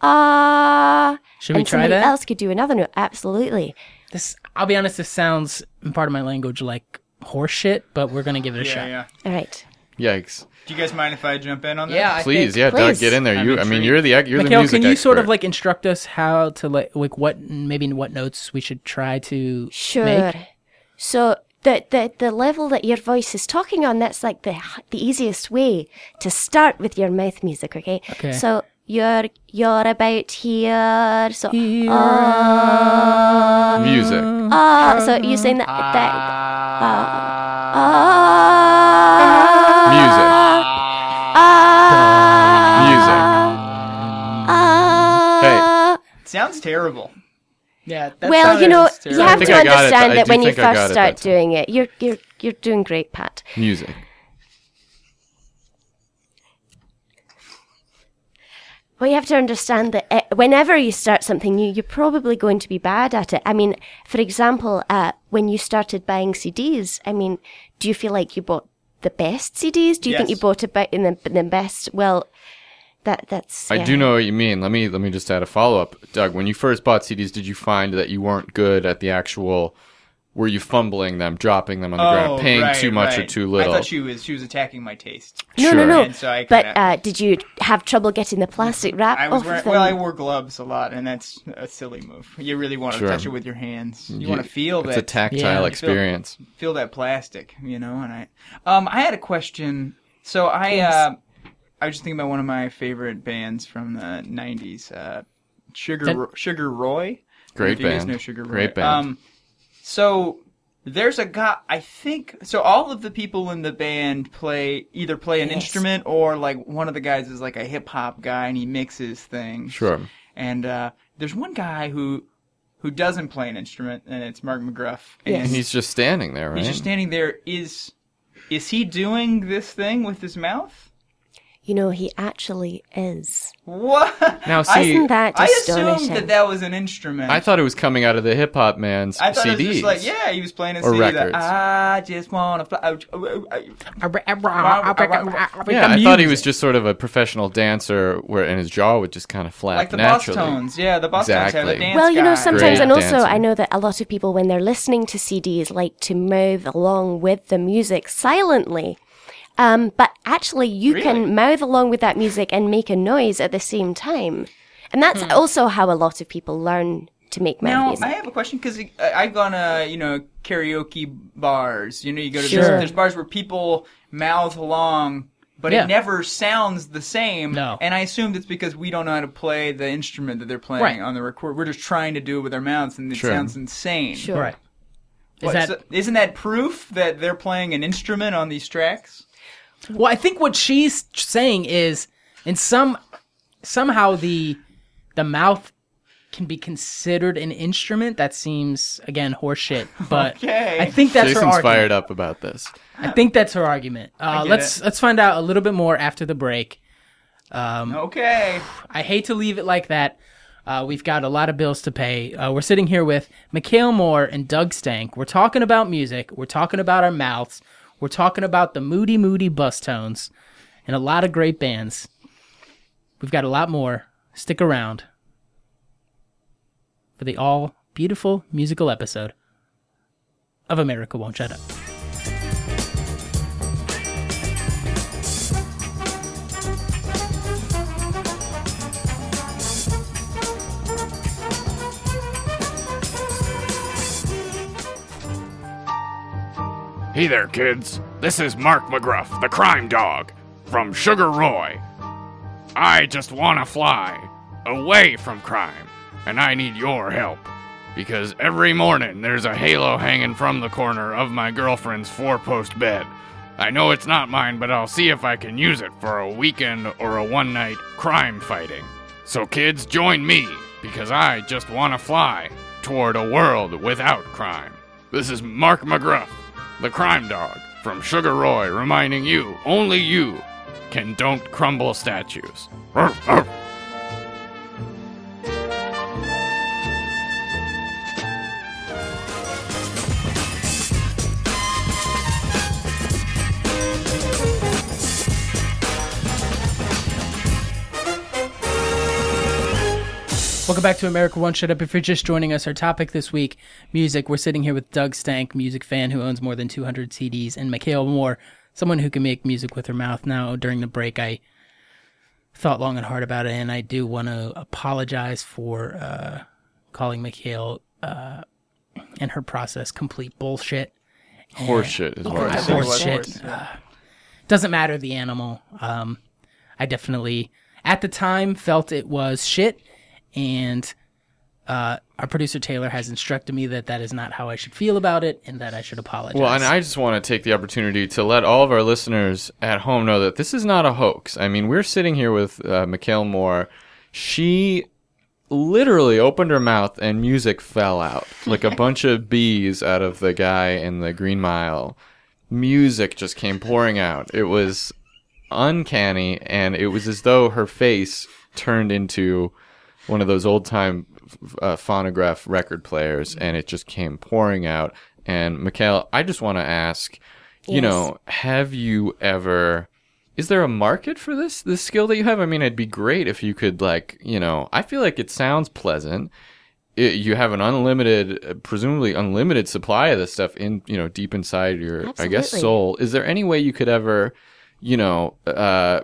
ah. Should we and try somebody that? else could do another note. Absolutely. This, I'll be honest. This sounds part of my language like horseshit, but we're gonna give it a Yeah, shot. yeah. All right. Yikes! Do you guys mind if I jump in on that? Yeah, I Please, think- yeah, Doug, Please. get in there. I'm You, I mean, intrigued. you're the ex- you're the Mikhail, music can you sort of expert. like instruct us how to like like what maybe what notes we should try to Sure. make? So the, the the level that your voice is talking on, that's like the the easiest way to start with your mouth music. Okay. Okay. So you're you're about here. So Here ah music. ah. So you're saying that that Ah. ah Sounds terrible. Yeah. That Well, you know, sounded you have to I got it. understand that when you think I got first start that doing it, you're you're you're doing great, Pat. Music. Well, you have to understand that uh, whenever you start something new, you're probably going to be bad at it. I mean, for example, uh, when you started buying CDs, I mean, do you feel like you bought the best CDs? Do you think you bought about in the, the best? Well, that that's. I do know what you mean. Let me let me just add a follow up, Doug. When you first bought CDs, did you find that you weren't good at the actual? Were you fumbling them, dropping them on the ground, paying Oh, right, too much or too little? I thought she was she was attacking my taste. No, Sure. no, no. And so I but kinda- uh, did you have trouble getting the plastic wrap I was off wearing, them? well, I wore gloves a lot, and that's a silly move. You really want to Sure. touch it with your hands. You, want to feel it's that a tactile Yeah. You feel- experience. feel that plastic, you know. And I, um, I had a question. So I, uh, I was just thinking about one of my favorite bands from the '90s, uh, Sugar Ro- Sugar Roy. Great you band. know Sugar Roy. Great band. Um, so there's a guy. I think so. All of the people in the band play either play an Yes. instrument or like one of the guys is like a hip hop guy and he mixes things. Sure. And uh, there's one guy who who doesn't play an instrument, and it's Mark McGruff. And Yes. And he's just standing there, right? He's just standing there. Is is he doing this thing with his mouth? You know, he actually is. What? Now, I, see, Isn't that I assumed astonishing? that that was an instrument. I thought it was coming out of the hip hop man's I thought CDs. it was just like, yeah, he was playing a Or CD records. that I just want to fly. oh, oh, oh, Yeah, I thought he was just sort of a professional dancer, where and his jaw would just kind of flap like the naturally. Bosstones. Yeah, the Bosstones have Exactly. a dance Well, you know, guy. sometimes, Great and also dancer. I know that a lot of people, when they're listening to CDs, like to move along with the music silently. Um, but actually, you Really? can mouth along with that music and make a noise at the same time. And that's also how a lot of people learn to make mouth Now music. I have a question because I've gone to you know karaoke bars. You know, you go to Sure. there's, there's bars where people mouth along, but Yeah. it never sounds the same. No. And I assumed it's because we don't know how to play the instrument that they're playing Right. on the record. We're just trying to do it with our mouths, and it Sure. sounds insane. Sure. Right. Is What, that so- isn't that proof that they're playing an instrument on these tracks? Well, I think what she's saying is, in some somehow the the mouth can be considered an instrument, that seems again horseshit. But Okay. I think that's her Jason's argument. fired up about this. I think that's her argument. Uh, let's it. let's find out a little bit more after the break. Okay. I hate to leave it like that. Uh, we've got a lot of bills to pay. Uh, we're sitting here with Mikhail Moore and Doug Stank. We're talking about music. We're talking about our mouths. We're talking about the moody, moody Bosstones and a lot of great bands. We've got a lot more. Stick around for the all beautiful musical episode of America Won't Shut Up. Hey there, kids. This is Mark McGruff, the crime dog, from Sugar Roy. I just want to fly away from crime, and I need your help. Because every morning there's a halo hanging from the corner of my girlfriend's four post bed. I know it's not mine, but I'll see if I can use it for a weekend or a one night crime fighting. So, kids, join me, because I just want to fly toward a world without crime. This is Mark McGruff, the crime dog from Sugar Roy, reminding you only you can don't crumble statues. Welcome back to America Won't Shut Up. If you're just joining us, our topic this week, music. We're sitting here with Doug Stank, music fan who owns more than 200 CDs, and Mikhail Moore, someone who can make music with her mouth. Now, during the break, I thought long and hard about it, and I do want to apologize for uh, calling Mikhail uh, and her process complete bullshit. Horseshit is what I I think it was Horseshit. horse, yeah. Doesn't matter the animal. Um, I definitely, at the time, felt it was shit, and uh, our producer Taylor has instructed me that that is not how I should feel about it, and that I should apologize. Well, and I just want to take the opportunity to let all of our listeners at home know that this is not a hoax. I mean, we're sitting here with uh, Mikhail Moore. She literally opened her mouth and music fell out like a bunch of bees out of the guy in the Green Mile. Music just came pouring out. It was uncanny, and it was as though her face turned into one of those old time uh, phonograph record players, and it just came pouring out. And Mikhail, I just want to ask, you Yes. know, have you ever? Is there a market for this this skill that you have? I mean, it'd be great if you could, like, you know, I feel like it sounds pleasant. It, you have an unlimited, uh, presumably unlimited supply of this stuff in, you know, deep inside your, I guess, soul. Is there any way you could ever, you know, uh,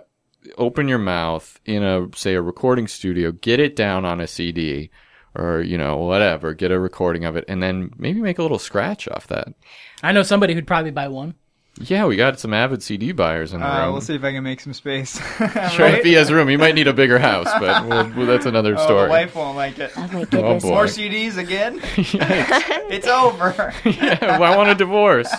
open your mouth in a say a recording studio, get it down on a CD or you know whatever, get a recording of it, and then maybe make a little scratch off that. I know somebody who'd probably buy one. Yeah, we got some avid CD buyers in the Uh, room. we'll see if I can make some space. Sure, Right? if he has room, he might need a bigger house, but we'll, well, that's another Oh, story. the wife won't like it. Oh my goodness. boy. More CDs again? it's over. yeah, well, I want a divorce.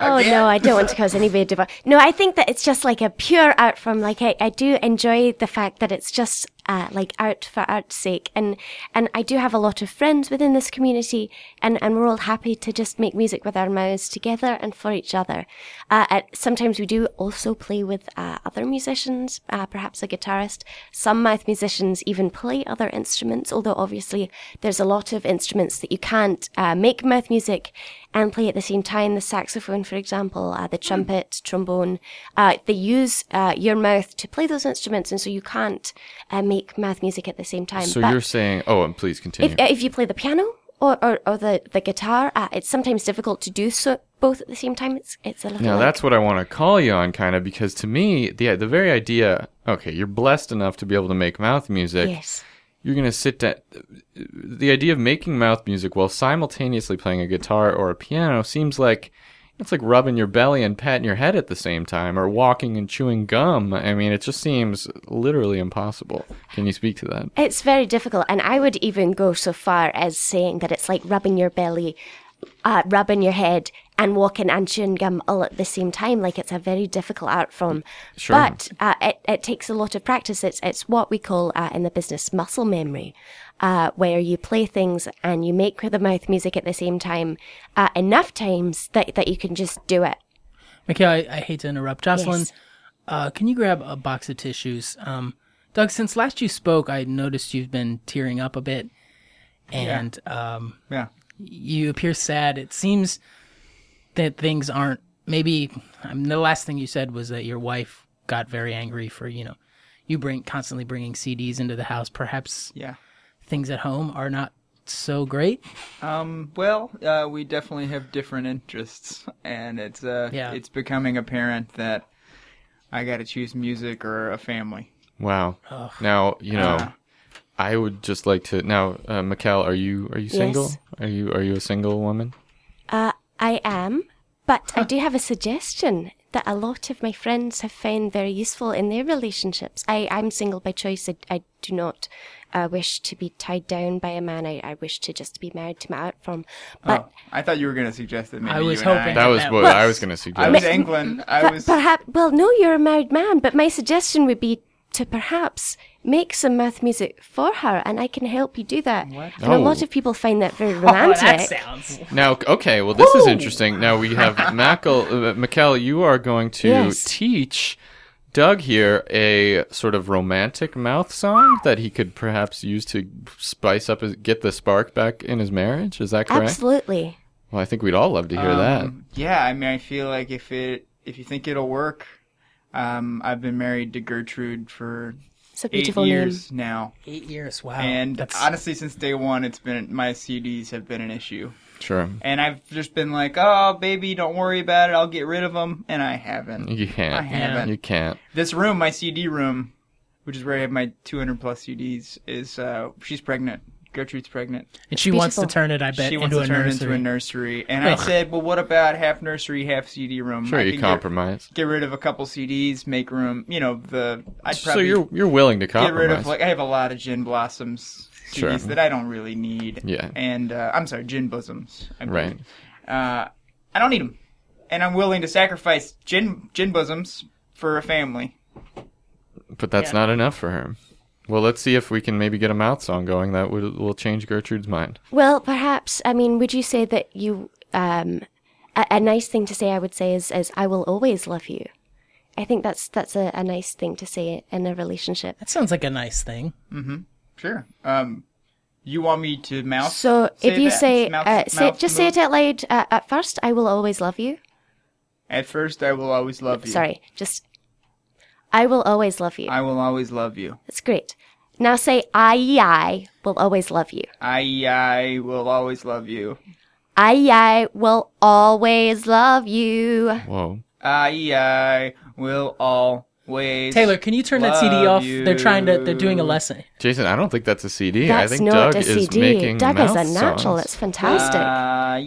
Oh Again? no, I don't want to cause anybody divorce. No, I think that it's just like a pure art form. Like I, I do enjoy the fact that it's just uh, like art for art's sake, and and I do have a lot of friends within this community, and and we're all happy to just make music with our mouths together and for each other. Uh, sometimes we do also play with uh, other musicians, uh, perhaps a guitarist. Some mouth musicians even play other instruments, although obviously there's a lot of instruments that you can't uh, make mouth music and play at the same time. The saxophone, for example, uh, the trumpet, trombone, uh, they use uh, your mouth to play those instruments, and so you can't uh, make mouth music at the same time. So But you're saying, oh, and please continue. if, if you play the piano or, or, or the, the guitar, uh, it's sometimes difficult to do so both at the same time. It's it's a little. Now like- that's what I want to call you on, kind of, because to me, the the very idea. Okay, you're blessed enough to be able to make mouth music. yes. you're going to sit down. The idea of making mouth music while simultaneously playing a guitar or a piano seems like it's like rubbing your belly and patting your head at the same time, or walking and chewing gum. I mean, it just seems literally impossible. Can you speak to that? It's very difficult, and I would even go so far as saying that it's like rubbing your belly, uh, rubbing your head, and walking and chewing gum all at the same time. Like it's a very difficult art form. Sure. But uh, it, it takes a lot of practice. It's it's what we call uh, in the business muscle memory. Uh, where you play things and you make the mouth music at the same time uh, enough times that, that you can just do it. Mikhail, I, I hate to interrupt. Jocelyn, Yes. uh, can you grab a box of tissues? Um, Doug, since last you spoke, I noticed you've been tearing up a bit, and um, Yeah. you appear sad. It seems that things aren't. Maybe I mean, the last thing you said was that your wife got very angry for you know you bring constantly bringing CDs into the house. Perhaps Yeah. Things at home are not so great. Um, well, uh, we definitely have different interests, and it's uh, Yeah. it's becoming apparent that I got to choose music or a family. Wow. Now you know. Uh. I would just like to now, uh, Mikkel, are you are you single? Yes. Are you are you a single woman? Uh, I am, but I do have a suggestion that a lot of my friends have found very useful in their relationships. I, I'm single by choice. I, I do not uh, wish to be tied down by a man. I, I wish to just be married to my art form. But oh, I thought you were going to suggest that maybe I was you and hoping That was what was- I was going to suggest. I was England. I was. perhaps, well, no, you're a married man, but my suggestion would be to perhaps make some mouth music for her, and I can help you do that. And a lot Oh. of people find that very Oh, romantic. that sounds. Now, okay, well, this is interesting. Now we have Mackel, uh, Mikkel, you are going to Yes. teach Doug here a sort of romantic mouth song that he could perhaps use to spice up, his, get the spark back in his marriage. Is that correct? Absolutely. Well, I think we'd all love to hear that. Um, Yeah, I mean, I feel like if it if you think it'll work, um, I've been married to Gertrude for It's a eight beautiful name. years now, Eight years. Wow. and that's honestly, since day one, it's been my CDs have been an issue. Sure. And I've just been like, "Oh, baby, don't worry about it. I'll get rid of them," and I haven't. You can't. I haven't. You can't. This room, my CD room, which is where I have my 200 plus CDs, is uh, she's pregnant. Gertrude's pregnant. and she wants to turn it. I bet she wants into to a turn nursery. it into a nursery, and I said, "Well, what about half nursery, half CD room? Sure, I you can get- compromise. Get, rid of a couple CDs, make room. You know, the I'd So you're you're willing to get rid of like I have a lot of Gin Blossoms CDs Sure. that I don't really need. Yeah. and uh, I'm sorry, Gin Bosoms. I right. Uh, I don't need them, and I'm willing to sacrifice gin gin bosoms for a family. But that's Yeah. not enough for her. Well, let's see if we can maybe get a mouth song going that would will change Gertrude's mind. Well, perhaps. I mean, would you say that you? Um, a, a nice thing to say, I would say, is, is "I will always love you." I think that's that's a, a nice thing to say in a relationship. That sounds like a nice thing. Sure. Um, you want me to mouth? So if you that? say, Mouth- uh, say mouth just say it out loud uh, at first. I will always love you. At first, I will always love you. Sorry, just I will always love you. I will always love you. That's great. Now say I I will always love you. I I will always love you. I I will always love you. Whoa. I I will always. Taylor, can you turn that CD Love off? They're trying to. They're doing a lesson. Jason, I don't think that's a CD. I That's think not Doug a is CD. making Doug is a natural. songs. It's fantastic. I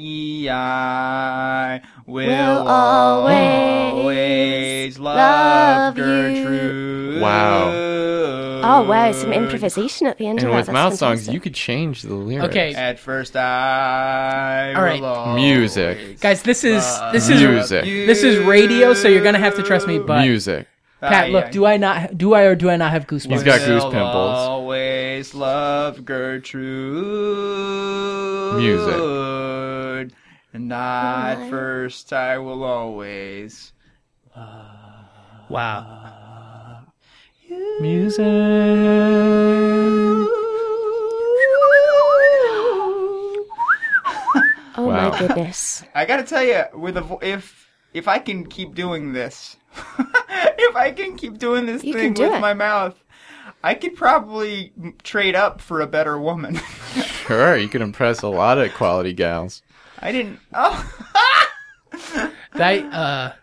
I will, Will always always love, love you. Gertrude. Wow. oh wow, some improvisation at the end and of that. And with That's mouth songs, you could change the lyrics. Okay. At first, I All right. will Music. Guys, this is this is Music. this is radio, so you're gonna have to trust me. But Music. Pat, look, do I not do I or do I not have goosebumps? He's got goose pimples. Always love Gertrude. Music. And at first, I will always. Wow. Music. Oh Wow. my goodness. I gotta tell you, with a vo- if if I can keep doing this, if I can keep doing this You thing do with it. my mouth, I could probably trade up for a better woman. Sure, you could impress a lot of quality gals. I didn't. Oh. That uh,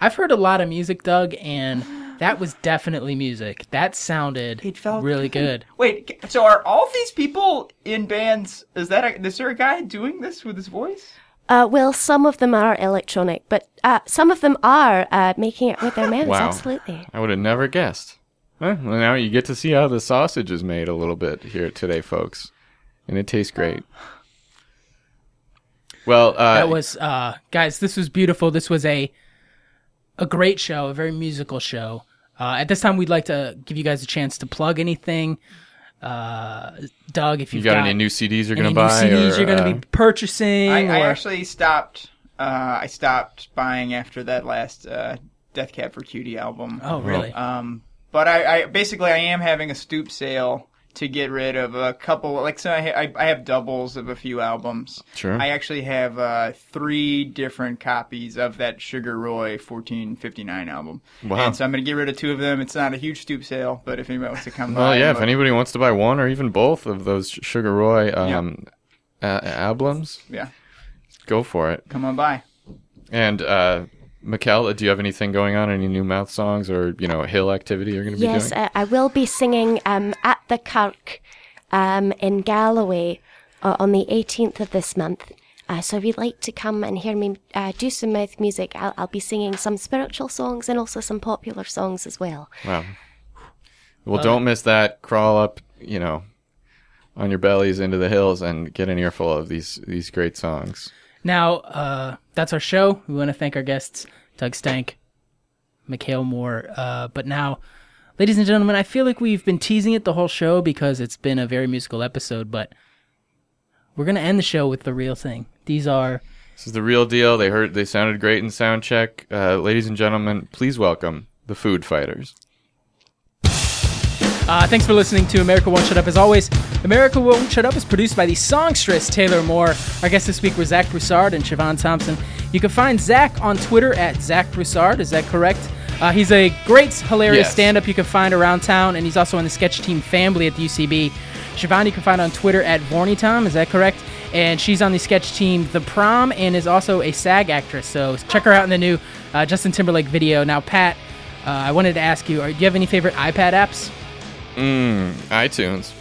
I've heard a lot of music, Doug, and that was definitely music. That sounded It felt really good. Wait, so are all these people in bands? Is that a, is there a guy doing this with his voice? Uh, well, some of them are electronic, but uh, some of them are uh, making it with their mouths. Wow. Absolutely. I would have never guessed. Well, now you get to see how the sausage is made a little bit here today, folks. And it tastes great. Well, uh, That was uh, guys. This was beautiful. This was a a great show, a very musical show. Uh, at this time, we'd like to give you guys a chance to plug anything. Uh, Doug, if You you've got, any new CDs you're gonna new buy? CDs or, you're going to uh, be purchasing. I, I or- actually stopped. Uh, I stopped buying after that last uh, Death Cab for Cutie album. oh, really? Um, but I, I basically I am having a stoop sale to get rid of a couple. Like so, I, I, I have doubles of a few albums. Sure. I actually have uh, three different copies of that Sugar Roy 1459 album. Wow. And so I'm going to get rid of two of them. It's not a huge stoop sale, but if anybody wants to come Well, by, yeah. If anybody wants to buy one or even both of those Sugar Roy um, a- albums, yeah, go for it. come on by. And uh, Mikkel, do you have anything going on? Any new mouth songs or you know hill activity you're going to be Yes, doing? uh, I will be singing um, at the Kirk um, in Galloway uh, on the 18th of this month. Uh, so if you'd like to come and hear me uh, do some mouth music, I'll, I'll be singing some spiritual songs and also some popular songs as well. Wow. Well, don't miss that. Crawl up, you know, on your bellies into the hills and get an earful of these these great songs. Now, uh, that's our show. We want to thank our guests, Doug Stank, Mikhail Moore. Uh, but now, ladies and gentlemen, I feel like we've been teasing it the whole show because it's been a very musical episode, but we're going to end the show with the real thing. These are This is the real deal. They heard they sounded great in sound check. Uh, ladies and gentlemen, please welcome the Foo Fighters. Uh, thanks for listening to America Won't Shut Up. As always, America Won't Shut Up is produced by the songstress Taylor Moore. Our guests this week were Zach Broussard and Siobhan Thompson. You can find Zach on Twitter at Zach Broussard. Is that correct? Uh, he's a great, hilarious Yes. stand-up you can find around town, and he's also on the sketch team Family at the UCB. Siobhan you can find on Twitter at VornieTom. Is that correct? And she's on the sketch team The Prom and is also a SAG actress. So check her out in the new uh, Justin Timberlake video. Now, Pat, uh, I wanted to ask you, are, do you have any favorite iPad apps? Mm, iTunes.